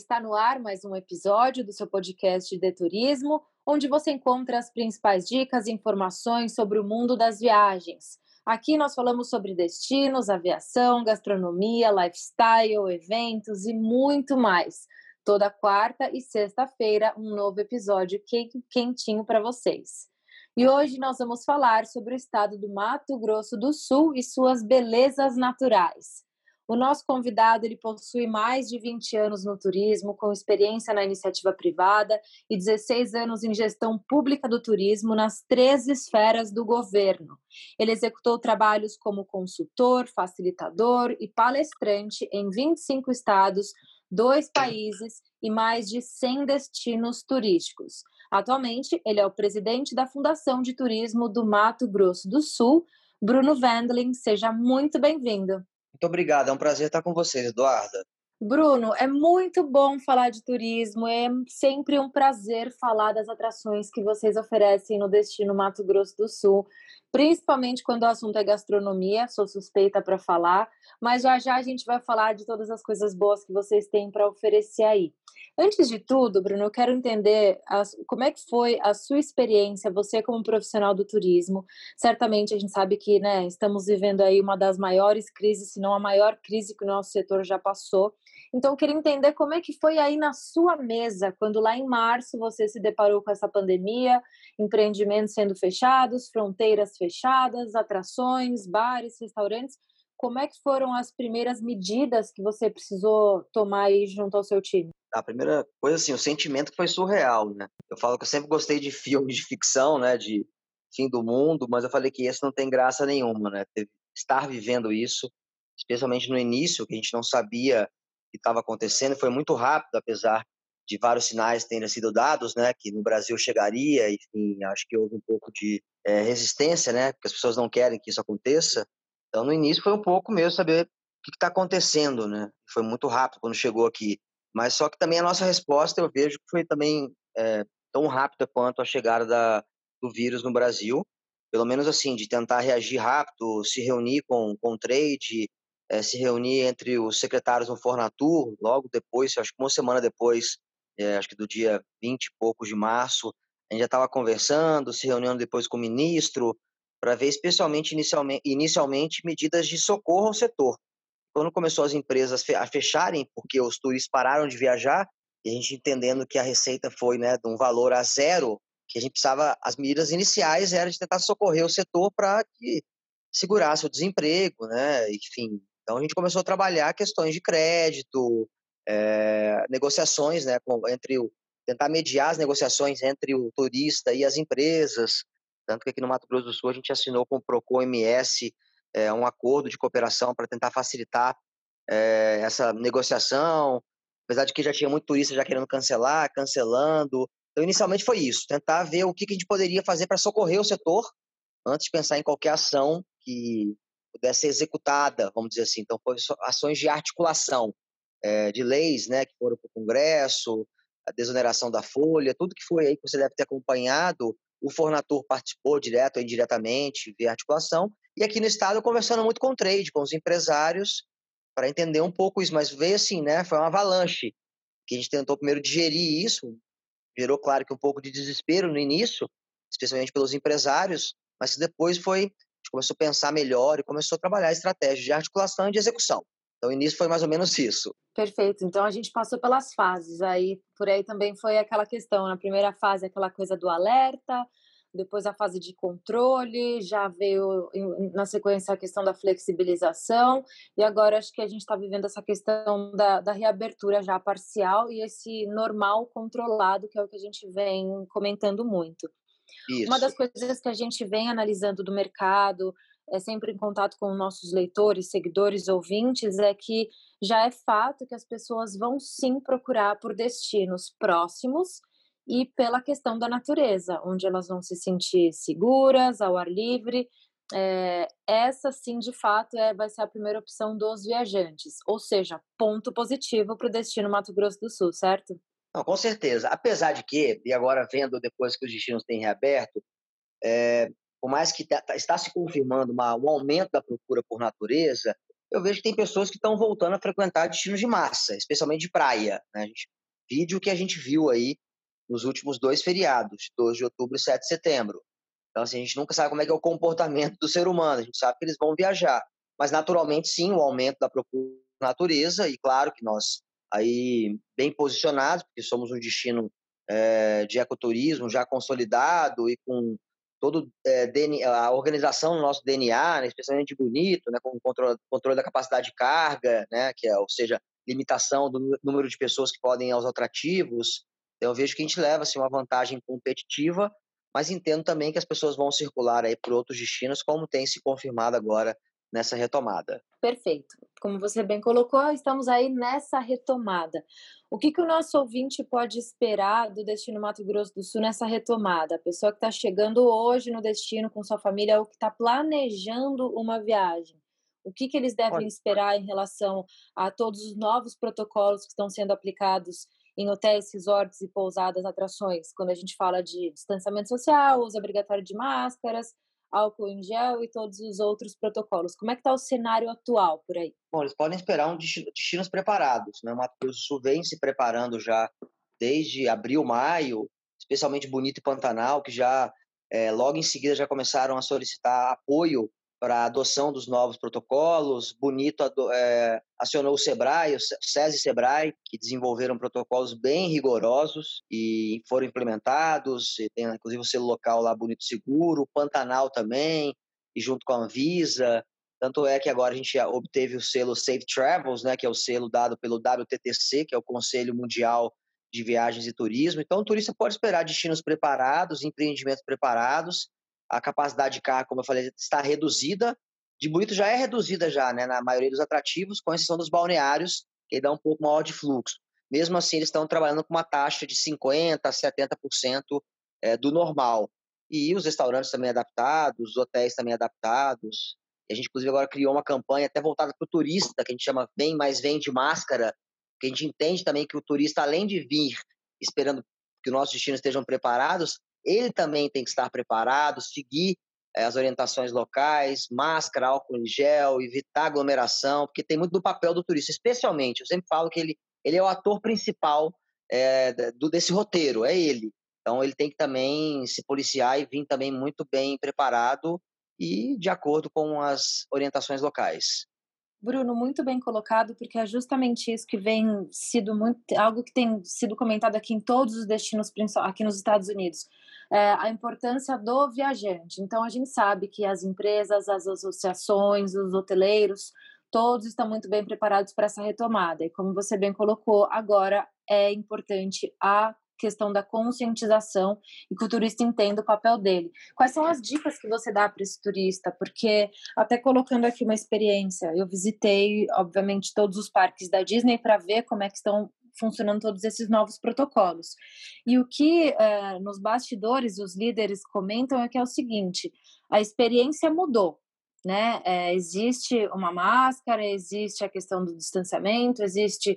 Está no ar mais um episódio do seu podcast de turismo, onde você encontra as principais dicas e informações sobre o mundo das viagens. Aqui nós falamos sobre destinos, aviação, gastronomia, lifestyle, eventos e muito mais. Toda quarta e sexta-feira, um novo episódio quentinho para vocês. E hoje nós vamos falar sobre o estado do Mato Grosso do Sul e suas belezas naturais. O nosso convidado ele possui mais de 20 anos no turismo, com experiência na iniciativa privada e 16 anos em gestão pública do turismo nas três esferas do governo. Ele executou trabalhos como consultor, facilitador e palestrante em 25 estados, dois países e mais de 100 destinos turísticos. Atualmente, ele é o presidente da Fundação de Turismo do Mato Grosso do Sul. Bruno Wendling, seja muito bem-vindo. Muito obrigado, é um prazer estar com vocês, Eduarda. Bruno, é muito bom falar de turismo, é sempre um prazer falar das atrações que vocês oferecem no destino Mato Grosso do Sul, principalmente quando o assunto é gastronomia, sou suspeita para falar, mas já já a gente vai falar de todas as coisas boas que vocês têm para oferecer aí. Antes de tudo, Bruno, eu quero entender as, como é que foi a sua experiência, você como profissional do turismo. Certamente a gente sabe que né, estamos vivendo aí uma das maiores crises, se não a maior crise que o nosso setor já passou. Então, eu queria entender como é que foi aí na sua mesa, quando lá em março você se deparou com essa pandemia, empreendimentos sendo fechados, fronteiras fechadas, atrações, bares, restaurantes. Como é que foram as primeiras medidas que você precisou tomar aí junto ao seu time? A primeira coisa, assim, o sentimento foi surreal, né? Eu falo que eu sempre gostei de filmes de ficção, né? De fim do mundo, mas eu falei que esse não tem graça nenhuma, né? Estar vivendo isso, especialmente no início, que a gente não sabia que estava acontecendo. Foi muito rápido, apesar de vários sinais terem sido dados, né, que no Brasil chegaria, enfim, acho que houve um pouco de é, resistência, né, porque as pessoas não querem que isso aconteça. Então, no início foi um pouco mesmo saber o que está acontecendo, né. Foi muito rápido quando chegou aqui, mas só que também a nossa resposta eu vejo que foi também é, tão rápida quanto a chegada da, do vírus no Brasil, pelo menos assim, de tentar reagir rápido, se reunir com, o trade, é, se reunir entre os secretários no Fornatur, logo depois, acho que uma semana depois, é, acho que do dia 20 e poucos de março, a gente já estava conversando, se reunindo depois com o ministro, para ver especialmente inicialmente, inicialmente medidas de socorro ao setor. Quando começou as empresas a fecharem, porque os turistas pararam de viajar, e a gente entendendo que a receita foi né, de um valor a zero, que a gente precisava, as medidas iniciais eram de tentar socorrer o setor para que segurasse o desemprego, né, enfim, então a gente começou a trabalhar questões de crédito, é, negociações, né, com, entre o tentar mediar as negociações entre o turista e as empresas, tanto que aqui no Mato Grosso do Sul a gente assinou com o Procon MS é, um acordo de cooperação para tentar facilitar é, essa negociação, apesar de que já tinha muito turista já querendo cancelar, cancelando. Então, inicialmente foi isso, tentar ver o que, que a gente poderia fazer para socorrer o setor antes de pensar em qualquer ação que pudesse ser executada, vamos dizer assim. Então, foram ações de articulação é, de leis né, que foram para o Congresso, a desoneração da folha, tudo que foi aí que você deve ter acompanhado. O Fornatur participou direto ou indiretamente, via articulação. E aqui no Estado, conversando muito com o trade, com os empresários, para entender um pouco isso. Mas veio assim, né? Foi uma avalanche, que a gente tentou primeiro digerir isso. Gerou, claro, que um pouco de desespero no início, especialmente pelos empresários, mas depois foi gente começou a pensar melhor e começou a trabalhar estratégias de articulação e de execução. Então, o início foi mais ou menos isso. Perfeito. Então, a gente passou pelas fases. Aí, por aí também foi aquela questão. Na primeira fase, aquela coisa do alerta, depois a fase de controle, já veio na sequência a questão da flexibilização, e agora acho que a gente está vivendo essa questão da, da, reabertura já parcial e esse normal controlado, que é o que a gente vem comentando muito. Isso. Uma das coisas que a gente vem analisando do mercado, é sempre em contato com nossos leitores, seguidores, ouvintes, é que já é fato que as pessoas vão sim procurar por destinos próximos e pela questão da natureza, onde elas vão se sentir seguras, ao ar livre, é, essa sim, de fato, é, vai ser a primeira opção dos viajantes. Ou seja, ponto positivo para o destino Mato Grosso do Sul, certo? Não, com certeza. Apesar de que, e agora vendo depois que os destinos têm reaberto, é, por mais que tá, tá, está se confirmando uma, um aumento da procura por natureza, eu vejo que tem pessoas que estão voltando a frequentar destinos de massa, especialmente de praia. Né? Gente, vídeo que a gente viu aí nos últimos dois feriados, 2 de outubro e 7 de setembro. Então, assim, a gente nunca sabe como é que é o comportamento do ser humano, a gente sabe que eles vão viajar. Mas, naturalmente, sim, o aumento da procura por natureza, e claro que nós, aí, bem posicionados, porque somos um destino é, de ecoturismo já consolidado e com todo é, eh, DNA, a organização do nosso DNA, né, especialmente bonito, né, com o controle, controle da capacidade de carga, né, que é, ou seja, limitação do número de pessoas que podem aos atrativos. Então, eu vejo que a gente leva assim, uma vantagem competitiva, mas entendo também que as pessoas vão circular aí por outros destinos, como tem se confirmado agora nessa retomada. Perfeito. Como você bem colocou, estamos aí nessa retomada. O que, que o nosso ouvinte pode esperar do destino Mato Grosso do Sul nessa retomada? A pessoa que está chegando hoje no destino com sua família ou que está planejando uma viagem. O que, que eles devem esperar em relação a todos os novos protocolos que estão sendo aplicados em hotéis, resorts e pousadas, atrações? Quando a gente fala de distanciamento social, uso obrigatório de máscaras, álcool em gel e todos os outros protocolos. Como é que está o cenário atual por aí? Bom, eles podem esperar um destinos preparados. Né? O Mato Sul vem se preparando já desde abril, maio, especialmente Bonito e Pantanal, que já é, logo em seguida já começaram a solicitar apoio para a adoção dos novos protocolos. Bonito é, acionou o SEBRAE, o SESI e SEBRAE, que desenvolveram protocolos bem rigorosos e foram implementados. E tem inclusive o selo local lá, Bonito Seguro, Pantanal também, e junto com a Anvisa. Tanto é que agora a gente obteve o selo Safe Travels, né, que é o selo dado pelo WTTC, que é o Conselho Mundial de Viagens e Turismo. Então, o turista pode esperar destinos preparados, empreendimentos preparados, a capacidade de carga, como eu falei, está reduzida. De Bonito já é reduzida já, né, na maioria dos atrativos, com exceção dos balneários, que dá um pouco maior de fluxo. Mesmo assim, eles estão trabalhando com uma taxa de 50% a 70% é, do normal. E os restaurantes também adaptados, os hotéis também adaptados. A gente, inclusive, agora criou uma campanha até voltada para o turista, que a gente chama Vem, mas vem de máscara, que a gente entende também que o turista, além de vir esperando que os nossos destinos estejam preparados, ele também tem que estar preparado, seguir é, as orientações locais, máscara, álcool em gel, evitar aglomeração, porque tem muito do papel do turista, especialmente, eu sempre falo que ele, ele é o ator principal é, do, desse roteiro, é ele. Então ele tem que também se policiar e vir também muito bem preparado e de acordo com as orientações locais. Bruno, muito bem colocado, porque é justamente isso que vem sido muito, algo que tem sido comentado aqui em todos os destinos, aqui nos Estados Unidos é, a importância do viajante. Então, a gente sabe que as empresas, as associações, os hoteleiros, todos estão muito bem preparados para essa retomada. E como você bem colocou, agora é importante a questão da conscientização e que o turista entenda o papel dele. Quais são as dicas que você dá para esse turista? Porque, até colocando aqui uma experiência, eu visitei, obviamente, todos os parques da Disney para ver como é que estão funcionando todos esses novos protocolos. E o que é, nos bastidores os líderes comentam é que é o seguinte: a experiência mudou. Né? É, existe uma máscara, existe a questão do distanciamento, existe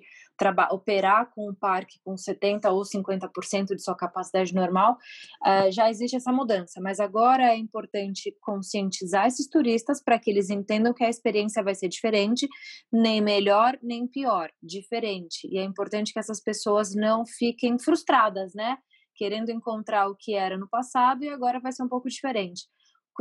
operar com um parque com 70% ou 50% de sua capacidade normal, uh, já existe essa mudança. Mas agora é importante conscientizar esses turistas para que eles entendam que a experiência vai ser diferente, nem melhor, nem pior, diferente. E é importante que essas pessoas não fiquem frustradas, né? Querendo encontrar o que era no passado e agora vai ser um pouco diferente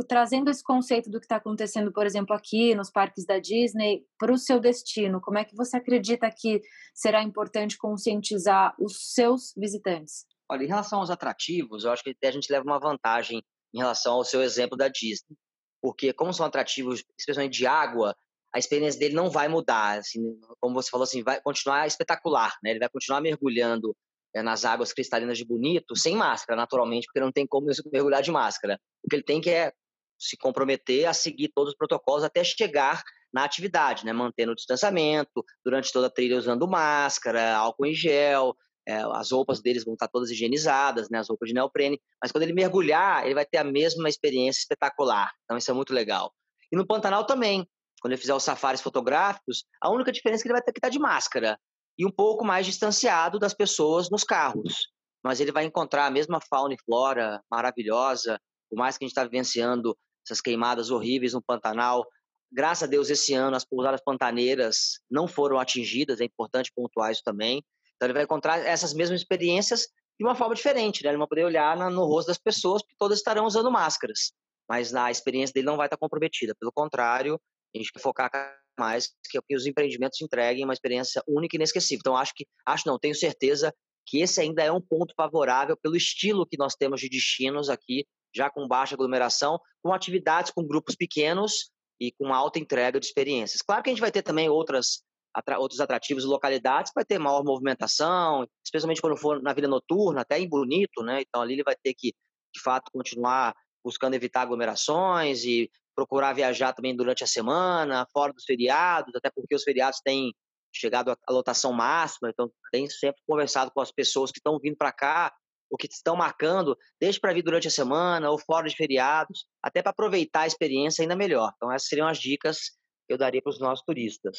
trazendo esse conceito do que está acontecendo, por exemplo, aqui nos parques da Disney, para o seu destino, como é que você acredita que será importante conscientizar os seus visitantes? Olha, em relação aos atrativos, eu acho que a gente leva uma vantagem em relação ao seu exemplo da Disney, porque como são atrativos, especialmente de água, a experiência dele não vai mudar, assim, como você falou assim, vai continuar espetacular, né? Ele vai continuar mergulhando é, nas águas cristalinas de Bonito, sem máscara, naturalmente, porque não tem como mergulhar de máscara. O que ele tem que é se comprometer a seguir todos os protocolos até chegar na atividade, né? mantendo o distanciamento, durante toda a trilha usando máscara, álcool em gel, é, as roupas deles vão estar todas higienizadas, né, as roupas de neoprene, mas quando ele mergulhar, ele vai ter a mesma experiência espetacular. Então isso é muito legal. E no Pantanal também, quando ele fizer os safaris fotográficos, a única diferença é que ele vai ter que estar de máscara e um pouco mais distanciado das pessoas nos carros. Mas ele vai encontrar a mesma fauna e flora maravilhosa, por mais que a gente está vivenciando essas queimadas horríveis no Pantanal. Graças a Deus, esse ano as pousadas pantaneiras não foram atingidas, é importante pontuar isso também. Então ele vai encontrar essas mesmas experiências de uma forma diferente, né? Ele vai poder olhar no rosto das pessoas, porque todas estarão usando máscaras. Mas a experiência dele não vai estar comprometida. Pelo contrário, a gente vai focar mais que os empreendimentos entreguem uma experiência única e inesquecível. Então, acho que, acho não, tenho certeza que esse ainda é um ponto favorável pelo estilo que nós temos de destinos aqui, já com baixa aglomeração, com atividades com grupos pequenos e com alta entrega de experiências. Claro que a gente vai ter também outras atra outros atrativos e localidades, vai ter maior movimentação, especialmente quando for na vida noturna, até em Bonito, né? Então ali ele vai ter que, de fato, continuar buscando evitar aglomerações e procurar viajar também durante a semana, fora dos feriados, até porque os feriados têm chegado à lotação máxima, então tem sempre conversado com as pessoas que estão vindo para cá, ou que estão marcando, desde para vir durante a semana ou fora de feriados, até para aproveitar a experiência ainda melhor. Então essas seriam as dicas que eu daria para os nossos turistas.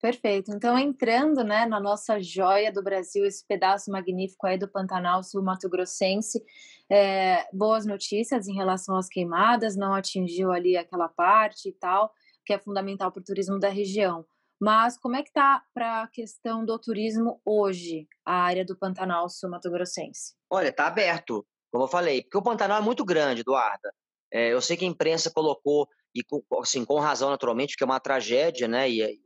Perfeito. Então, entrando né, na nossa joia do Brasil, esse pedaço magnífico aí do Pantanal Sul-Mato Grossense, é, boas notícias em relação às queimadas, não atingiu ali aquela parte e tal, que é fundamental para o turismo da região. Mas como é que está para a questão do turismo hoje, a área do Pantanal Sul-Mato Grossense? Olha, está aberto, como eu falei, porque o Pantanal é muito grande, Eduarda. É, eu sei que a imprensa colocou, e com, assim, com razão naturalmente, porque é uma tragédia, né? E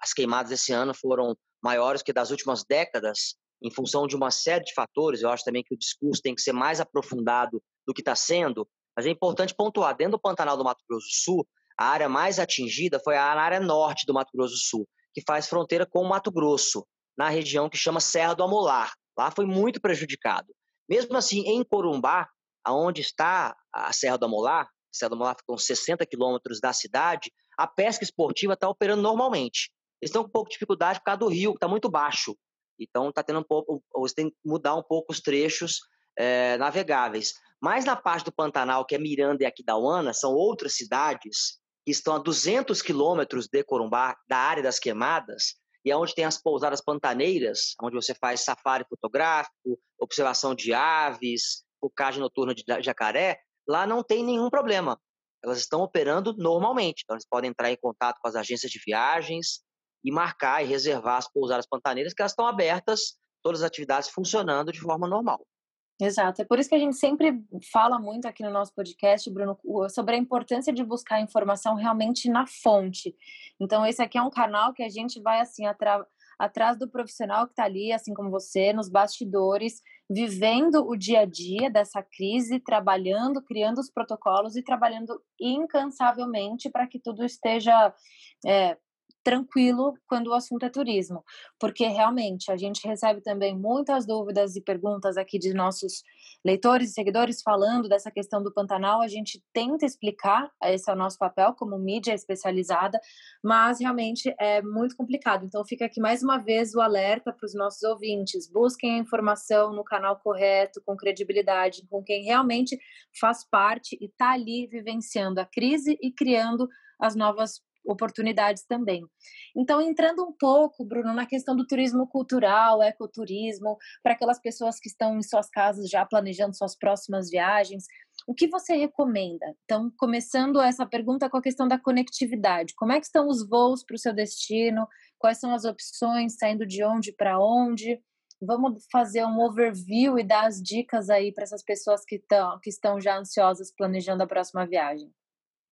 as queimadas esse ano foram maiores que das últimas décadas, em função de uma série de fatores. Eu acho também que o discurso tem que ser mais aprofundado do que está sendo, mas é importante pontuar: dentro do Pantanal do Mato Grosso do Sul, a área mais atingida foi a área norte do Mato Grosso do Sul, que faz fronteira com o Mato Grosso, na região que chama Serra do Amolar. Lá foi muito prejudicado. Mesmo assim, em Corumbá, aonde está a Serra do Amolar, a Serra do Amolar fica uns 60 quilômetros da cidade, a pesca esportiva está operando normalmente. Eles estão com um pouco de dificuldade por causa do rio, que está muito baixo. Então, está tendo um pouco, você tem que mudar um pouco os trechos é, navegáveis. Mas na parte do Pantanal, que é Miranda e Aquidauana, são outras cidades que estão a 200 quilômetros de Corumbá, da área das queimadas, e é onde tem as pousadas pantaneiras, onde você faz safari fotográfico, observação de aves, focagem noturna de jacaré, lá não tem nenhum problema. Elas estão operando normalmente. Então, eles podem entrar em contato com as agências de viagens, e marcar e reservar as pousadas pantaneiras, que elas estão abertas, todas as atividades funcionando de forma normal. Exato, é por isso que a gente sempre fala muito aqui no nosso podcast, Bruno, sobre a importância de buscar informação realmente na fonte. Então, esse aqui é um canal que a gente vai assim atrás do profissional que está ali, assim como você, nos bastidores, vivendo o dia a dia dessa crise, trabalhando, criando os protocolos e trabalhando incansavelmente para que tudo esteja é, tranquilo quando o assunto é turismo, porque realmente a gente recebe também muitas dúvidas e perguntas aqui de nossos leitores e seguidores falando dessa questão do Pantanal. A gente tenta explicar, esse é o nosso papel como mídia especializada, mas realmente é muito complicado. Então fica aqui mais uma vez o alerta para os nossos ouvintes: busquem a informação no canal correto, com credibilidade, com quem realmente faz parte e está ali vivenciando a crise e criando as novas oportunidades também. Então, entrando um pouco, Bruno, na questão do turismo cultural, ecoturismo, para aquelas pessoas que estão em suas casas já planejando suas próximas viagens, o que você recomenda? Então, começando essa pergunta com a questão da conectividade. Como é que estão os voos para o seu destino? Quais são as opções, saindo de onde para onde? Vamos fazer um overview e dar as dicas aí para essas pessoas que, tão, que estão já ansiosas planejando a próxima viagem.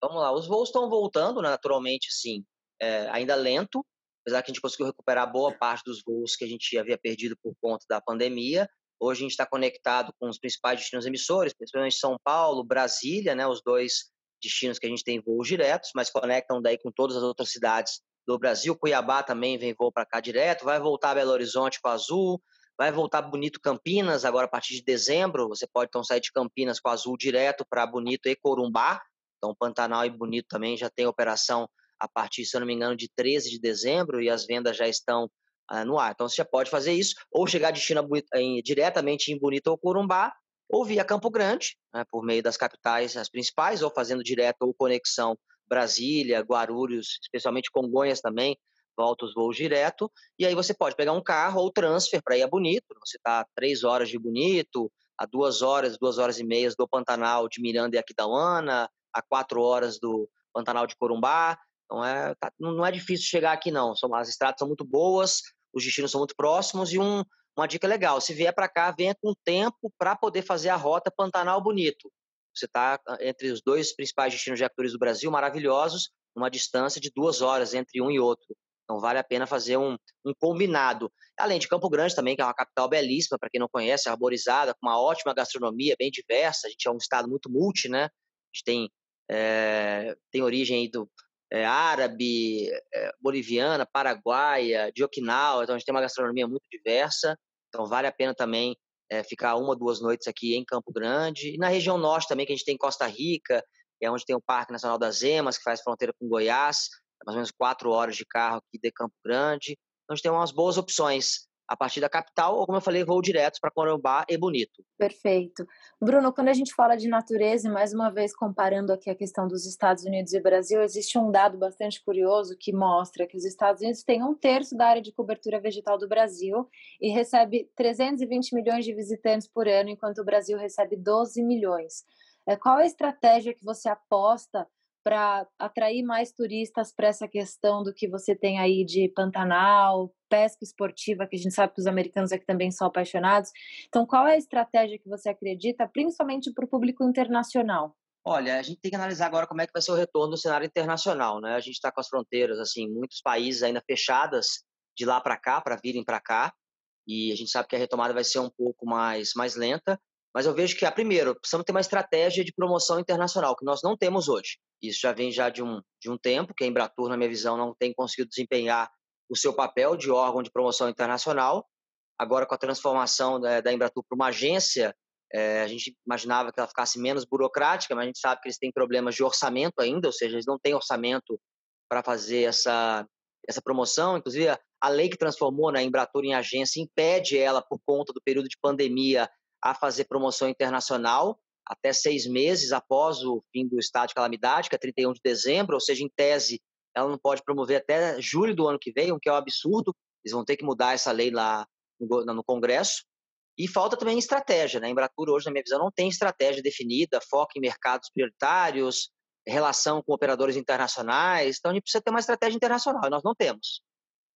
Vamos lá, os voos estão voltando, né, naturalmente, sim, é, ainda lento, apesar que a gente conseguiu recuperar boa parte dos voos que a gente havia perdido por conta da pandemia. Hoje a gente está conectado com os principais destinos emissores, principalmente São Paulo, Brasília, né, os dois destinos que a gente tem voos diretos, mas conectam daí com todas as outras cidades do Brasil. Cuiabá também vem voo para cá direto, vai voltar Belo Horizonte com Azul, vai voltar Bonito Campinas agora a partir de dezembro. Você pode então sair de Campinas com Azul direto para Bonito e Corumbá. Então, Pantanal e Bonito também já tem operação a partir, se eu não me engano, de 13 de dezembro e as vendas já estão uh, no ar. Então você já pode fazer isso, ou chegar de China em, diretamente em Bonito ou Corumbá, ou via Campo Grande, né, por meio das capitais as principais, ou fazendo direto ou conexão Brasília, Guarulhos, especialmente Congonhas também, volta os voos direto, e aí você pode pegar um carro ou transfer para ir a Bonito, você está três horas de Bonito, a duas horas, duas horas e meias do Pantanal de Miranda e Aquidauana, a quatro horas do Pantanal de Corumbá, então é, tá, não é difícil chegar aqui não, são, as estradas são muito boas, os destinos são muito próximos e um, uma dica legal, se vier para cá, venha com tempo para poder fazer a rota Pantanal Bonito. Você está ah, entre os dois principais destinos de turismo do Brasil, maravilhosos, uma distância de duas horas entre um e outro. Então vale a pena fazer um, um combinado. Além de Campo Grande também, que é uma capital belíssima, para quem não conhece, arborizada, com uma ótima gastronomia, bem diversa. A gente é um estado muito multi, né? A gente tem, é, tem origem do é, árabe, é, boliviana, paraguaia, de Okinawa. Então a gente tem uma gastronomia muito diversa. Então vale a pena também ficar uma, duas noites aqui em Campo Grande. E na região norte também, que a gente tem Costa Rica, é onde tem o Parque Nacional das Emas, que faz fronteira com Goiás, é mais ou menos quatro horas de carro aqui de Campo Grande. Então a gente tem umas boas opções a partir da capital, ou como eu falei, voo direto para Corumbá e Bonito. Perfeito. Bruno, quando a gente fala de natureza, e mais uma vez comparando aqui a questão dos Estados Unidos e Brasil, existe um dado bastante curioso que mostra que os Estados Unidos têm um terço da área de cobertura vegetal do Brasil e recebe 320 milhões de visitantes por ano, enquanto o Brasil recebe 12 milhões. É, qual a estratégia que você aposta para atrair mais turistas para essa questão do que você tem aí de Pantanal, pesca esportiva, que a gente sabe que os americanos aqui também são apaixonados. Então, qual é a estratégia que você acredita, principalmente para o público internacional? Olha, a gente tem que analisar agora como é que vai ser o retorno do cenário internacional, né? A gente está com as fronteiras, assim, muitos países ainda fechadas de lá para cá, para virem para cá, e a gente sabe que a retomada vai ser um pouco mais, mais lenta, mas eu vejo que, a primeiro, precisamos ter uma estratégia de promoção internacional, que nós não temos hoje. Isso já vem já de um, de um tempo, que a Embratur, na minha visão, não tem conseguido desempenhar o seu papel de órgão de promoção internacional. Agora, com a transformação da, da Embratur para uma agência, é, a gente imaginava que ela ficasse menos burocrática, mas a gente sabe que eles têm problemas de orçamento ainda, ou seja, eles não têm orçamento para fazer essa, essa promoção. Inclusive, a, lei que transformou né, a Embratur em agência impede ela, por conta do período de pandemia, a fazer promoção internacional até seis meses após o fim do estado de calamidade, que é 31 de dezembro, ou seja, em tese, ela não pode promover até julho do ano que vem, o que é um absurdo. Eles vão ter que mudar essa lei lá no, no Congresso. E falta também estratégia, né? A Embratur hoje, na minha visão, não tem estratégia definida, foca em mercados prioritários, relação com operadores internacionais. Então, a gente precisa ter uma estratégia internacional, e nós não temos.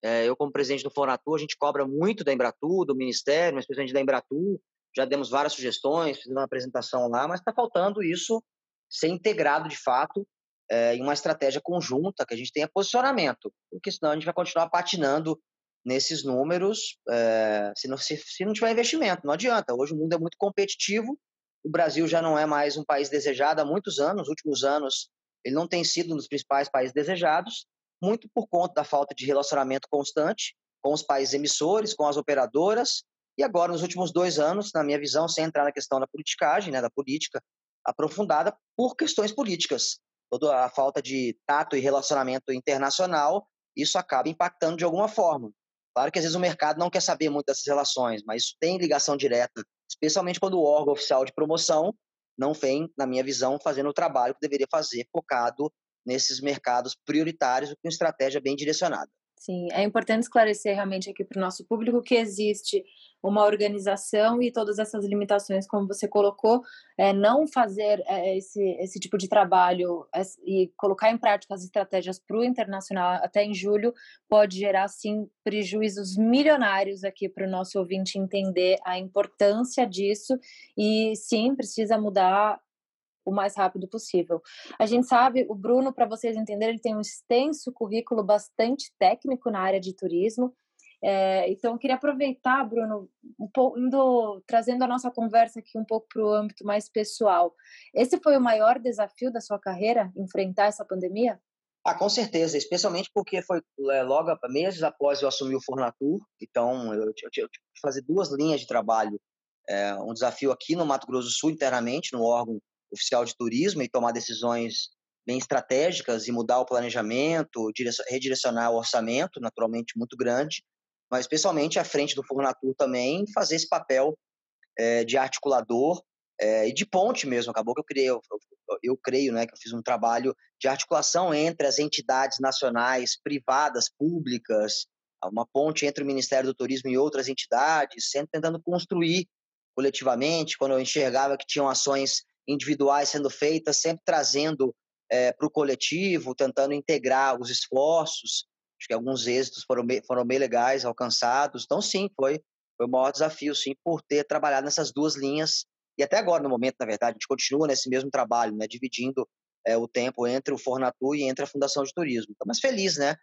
É, eu, como presidente do Fonatur, a gente cobra muito da Embratur, do Ministério, mas principalmente da Embratur, já demos várias sugestões, fizemos uma apresentação lá, mas está faltando isso ser integrado de fato é, em uma estratégia conjunta, que a gente tenha posicionamento, porque senão a gente vai continuar patinando nesses números é, se, não, se, se não tiver investimento. Não adianta. Hoje o mundo é muito competitivo, o Brasil já não é mais um país desejado há muitos anos, nos últimos anos ele não tem sido um dos principais países desejados, muito por conta da falta de relacionamento constante com os países emissores, com as operadoras, e agora, nos últimos dois anos, na minha visão, sem entrar na questão da politicagem, né, da política aprofundada, por questões políticas. Toda a falta de tato e relacionamento internacional, isso acaba impactando de alguma forma. Claro que às vezes o mercado não quer saber muito dessas relações, mas isso tem ligação direta, especialmente quando o órgão oficial de promoção não vem, na minha visão, fazendo o trabalho que deveria fazer, focado nesses mercados prioritários, com estratégia bem direcionada. Sim, é importante esclarecer realmente aqui para o nosso público que existe uma organização e todas essas limitações, como você colocou, é, não fazer é, esse, esse tipo de trabalho é, e colocar em prática as estratégias para o internacional até em julho pode gerar, sim, prejuízos milionários aqui para o nosso ouvinte entender a importância disso e, sim, precisa mudar o mais rápido possível. A gente sabe, o Bruno, para vocês entenderem, ele tem um extenso currículo bastante técnico na área de turismo, é, então, eu queria aproveitar, Bruno, um pouco, indo, trazendo a nossa conversa aqui um pouco para o âmbito mais pessoal. Esse foi o maior desafio da sua carreira, enfrentar essa pandemia? Ah, com certeza, especialmente porque foi é, logo meses após eu assumir o Fornatur, então eu, tive que fazer duas linhas de trabalho. É, um desafio aqui no Mato Grosso do Sul, internamente, no órgão oficial de turismo, e tomar decisões bem estratégicas e mudar o planejamento, redirecionar o orçamento, naturalmente muito grande, mas especialmente à frente do Fornatur também, fazer esse papel é, de articulador é, e de ponte mesmo. Acabou que eu criei, eu, eu, eu, creio, né, que eu fiz um trabalho de articulação entre as entidades nacionais, privadas, públicas, uma ponte entre o Ministério do Turismo e outras entidades, sempre tentando construir coletivamente. Quando eu enxergava que tinham ações individuais sendo feitas, sempre trazendo é, para o coletivo, tentando integrar os esforços. Acho que alguns êxitos foram bem, foram bem legais, alcançados. Então, sim, foi, foi o maior desafio, sim, por ter trabalhado nessas duas linhas. E até agora, no momento, na verdade, a gente continua nesse mesmo trabalho, né, dividindo é, o tempo entre o Fornatur e entre a Fundação de Turismo. Então, mas feliz, né?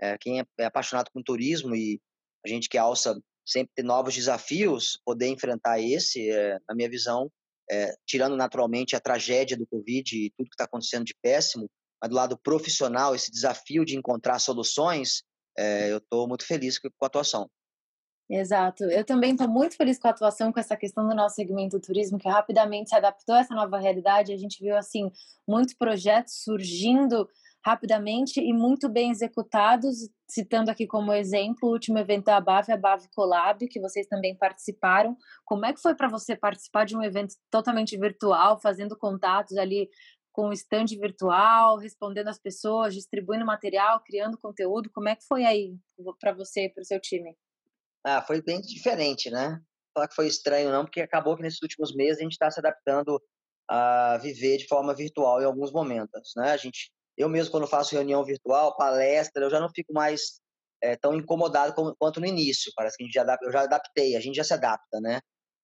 É, quem é, é apaixonado com turismo e a gente que alça sempre ter novos desafios, poder enfrentar esse, é, na minha visão, é, tirando naturalmente a tragédia do Covid e tudo que está acontecendo de péssimo, mas do lado profissional, esse desafio de encontrar soluções, é, eu estou muito feliz com a atuação. Exato. Eu também estou muito feliz com a atuação, com essa questão do nosso segmento turismo, que rapidamente se adaptou a essa nova realidade. A gente viu, assim, muitos projetos surgindo rapidamente e muito bem executados, citando aqui como exemplo o último evento da BAV, a BAV Collab, que vocês também participaram. Como é que foi para você participar de um evento totalmente virtual, fazendo contatos ali com o stand virtual, respondendo as pessoas, distribuindo material, criando conteúdo? Como é que foi aí para você para o seu time? Ah, foi bem diferente, né? Falar que foi estranho não, porque acabou que nesses últimos meses a gente está se adaptando a viver de forma virtual em alguns momentos, né? A gente eu mesmo, quando faço reunião virtual, palestra, eu já não fico mais é, tão incomodado como, quanto no início. Parece que a gente já, eu já adaptei, a gente já se adapta, né?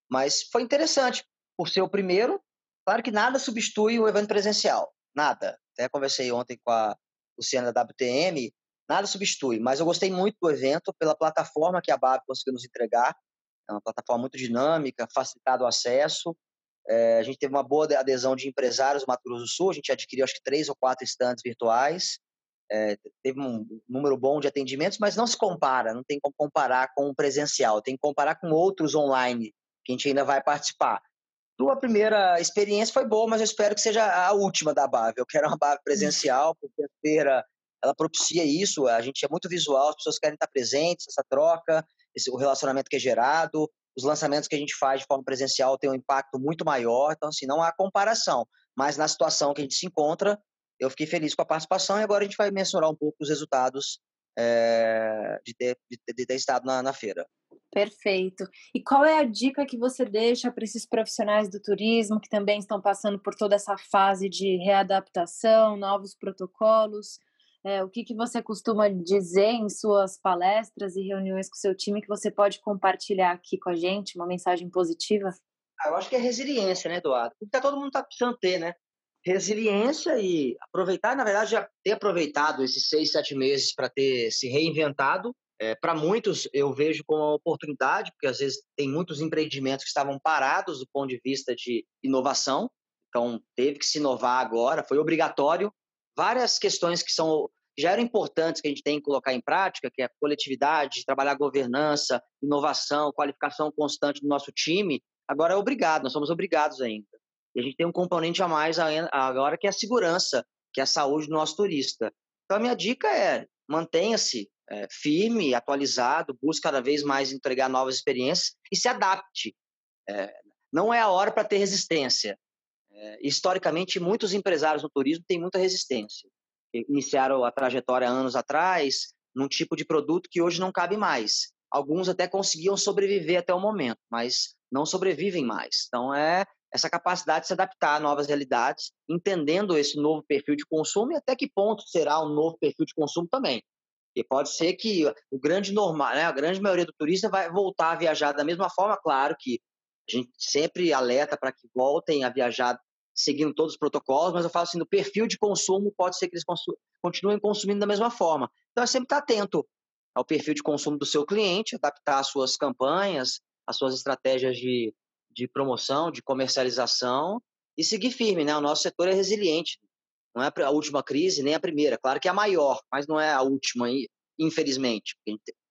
Mas foi interessante, por ser o primeiro. Claro que nada substitui o evento presencial, nada. Até conversei ontem com a Luciana da WTM, nada substitui. Mas eu gostei muito do evento pela plataforma que a BAB conseguiu nos entregar. É uma plataforma muito dinâmica, facilitado o acesso. É, a gente teve uma boa adesão de empresários do Mato Grosso do Sul, a gente adquiriu acho que três ou quatro estantes virtuais, é, teve um número bom de atendimentos, mas não se compara, não tem como comparar com o presencial, tem que comparar com outros online que a gente ainda vai participar. Tua primeira experiência foi boa, mas eu espero que seja a última da BAV. Eu quero uma BAV presencial, porque a feira ela propicia isso, a gente é muito visual, as pessoas querem estar presentes, essa troca, esse, o relacionamento que é gerado, os lançamentos que a gente faz de forma presencial têm um impacto muito maior, então, assim, não há comparação. Mas na situação que a gente se encontra, eu fiquei feliz com a participação e agora a gente vai mensurar um pouco os resultados é, de, ter, de, ter, estado na, na feira. Perfeito. E qual é a dica que você deixa para esses profissionais do turismo que também estão passando por toda essa fase de readaptação, novos protocolos? É, o que, que você costuma dizer em suas palestras e reuniões com seu time que você pode compartilhar aqui com a gente, uma mensagem positiva? Ah, eu acho que é resiliência, né, Eduardo? Porque todo mundo está precisando ter, né? Resiliência e aproveitar, na verdade, já ter aproveitado esses seis, sete meses para ter se reinventado. É, para muitos, eu vejo como uma oportunidade, porque às vezes tem muitos empreendimentos que estavam parados do ponto de vista de inovação, então teve que se inovar agora, foi obrigatório várias questões que são já eram importantes que a gente tem que colocar em prática, que é coletividade, trabalhar governança, inovação, qualificação constante do nosso time, agora é obrigado, nós somos obrigados ainda. E a gente tem um componente a mais agora que é a segurança, que é a saúde do nosso turista. Então a minha dica é mantenha-se é, firme, atualizado, busque cada vez mais entregar novas experiências e se adapte. É, não é a hora para ter resistência, é, historicamente, muitos empresários no turismo têm muita resistência. Iniciaram a trajetória anos atrás num tipo de produto que hoje não cabe mais. Alguns até conseguiam sobreviver até o momento, mas não sobrevivem mais. Então, é essa capacidade de se adaptar a novas realidades, entendendo esse novo perfil de consumo e até que ponto será um novo perfil de consumo também. E pode ser que o grande normal, né, a grande maioria do turista vai voltar a viajar da mesma forma, claro que a gente sempre alerta para que voltem a viajar seguindo todos os protocolos, mas eu falo assim, no perfil de consumo pode ser que eles consu continuem consumindo da mesma forma. Então é sempre estar atento ao perfil de consumo do seu cliente, adaptar as suas campanhas, as suas estratégias de, de promoção, de comercialização e seguir firme, né? O nosso setor é resiliente. Não é a última crise, nem a primeira. Claro que é a maior, mas não é a última, infelizmente.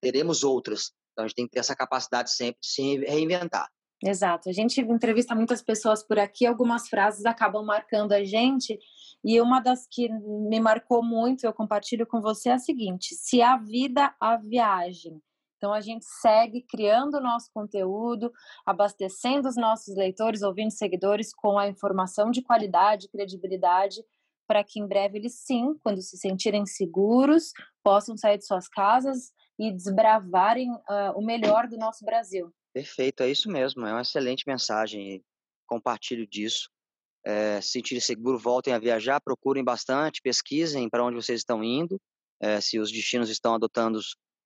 Teremos outras. Então a gente tem que ter essa capacidade sempre de se reinventar. Exato. A gente entrevista muitas pessoas por aqui, algumas frases acabam marcando a gente, e uma das que me marcou muito, eu compartilho com você, é a seguinte: se a vida, a viagem. Então a gente segue criando o nosso conteúdo, abastecendo os nossos leitores, ouvintes, seguidores com a informação de qualidade, credibilidade, para que em breve eles sim, quando se sentirem seguros, possam sair de suas casas e desbravarem uh, o melhor do nosso Brasil. Perfeito, é isso mesmo. É uma excelente mensagem. Compartilho disso. É, se sentirem seguro, voltem a viajar, procurem bastante, pesquisem para onde vocês estão indo, é, se os destinos estão adotando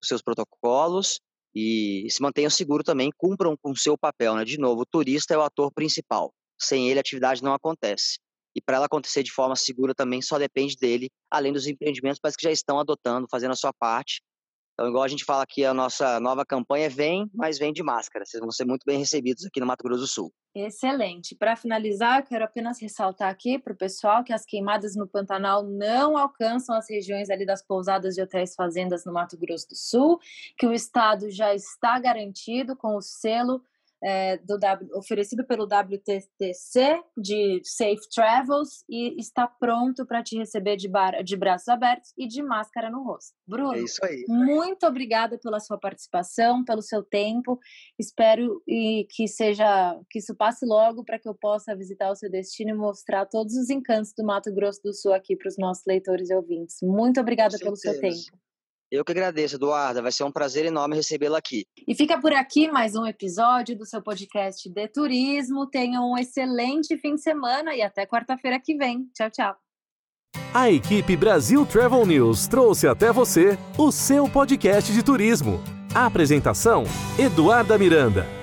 os, seus protocolos e, se mantenham seguros também, cumpram com o seu papel. Né? De novo, o turista é o ator principal. Sem ele, a atividade não acontece. E para ela acontecer de forma segura também só depende dele, além dos empreendimentos parece que já estão adotando, fazendo a sua parte então, igual a gente fala aqui, a nossa nova campanha vem, mas vem de máscara. Vocês vão ser muito bem recebidos aqui no Mato Grosso do Sul. Excelente. Para finalizar, quero apenas ressaltar aqui para o pessoal que as queimadas no Pantanal não alcançam as regiões ali das pousadas de hotéis fazendas no Mato Grosso do Sul, que o estado já está garantido com o selo é, do w, oferecido pelo WTTC de Safe Travels e está pronto para te receber de, bar, de braços abertos e de máscara no rosto. Bruno, é isso aí. muito obrigada pela sua participação, pelo seu tempo. Espero e que seja que isso passe logo para que eu possa visitar o seu destino e mostrar todos os encantos do Mato Grosso do Sul aqui para os nossos leitores e ouvintes. Muito obrigada pelo seu tempo. Eu que agradeço, Eduarda. Vai ser um prazer enorme recebê-la aqui. E fica por aqui mais um episódio do seu podcast de turismo. Tenham um excelente fim de semana e até quarta-feira que vem. Tchau, tchau. A equipe Brasil Travel News trouxe até você o seu podcast de turismo. A apresentação: Eduarda Miranda.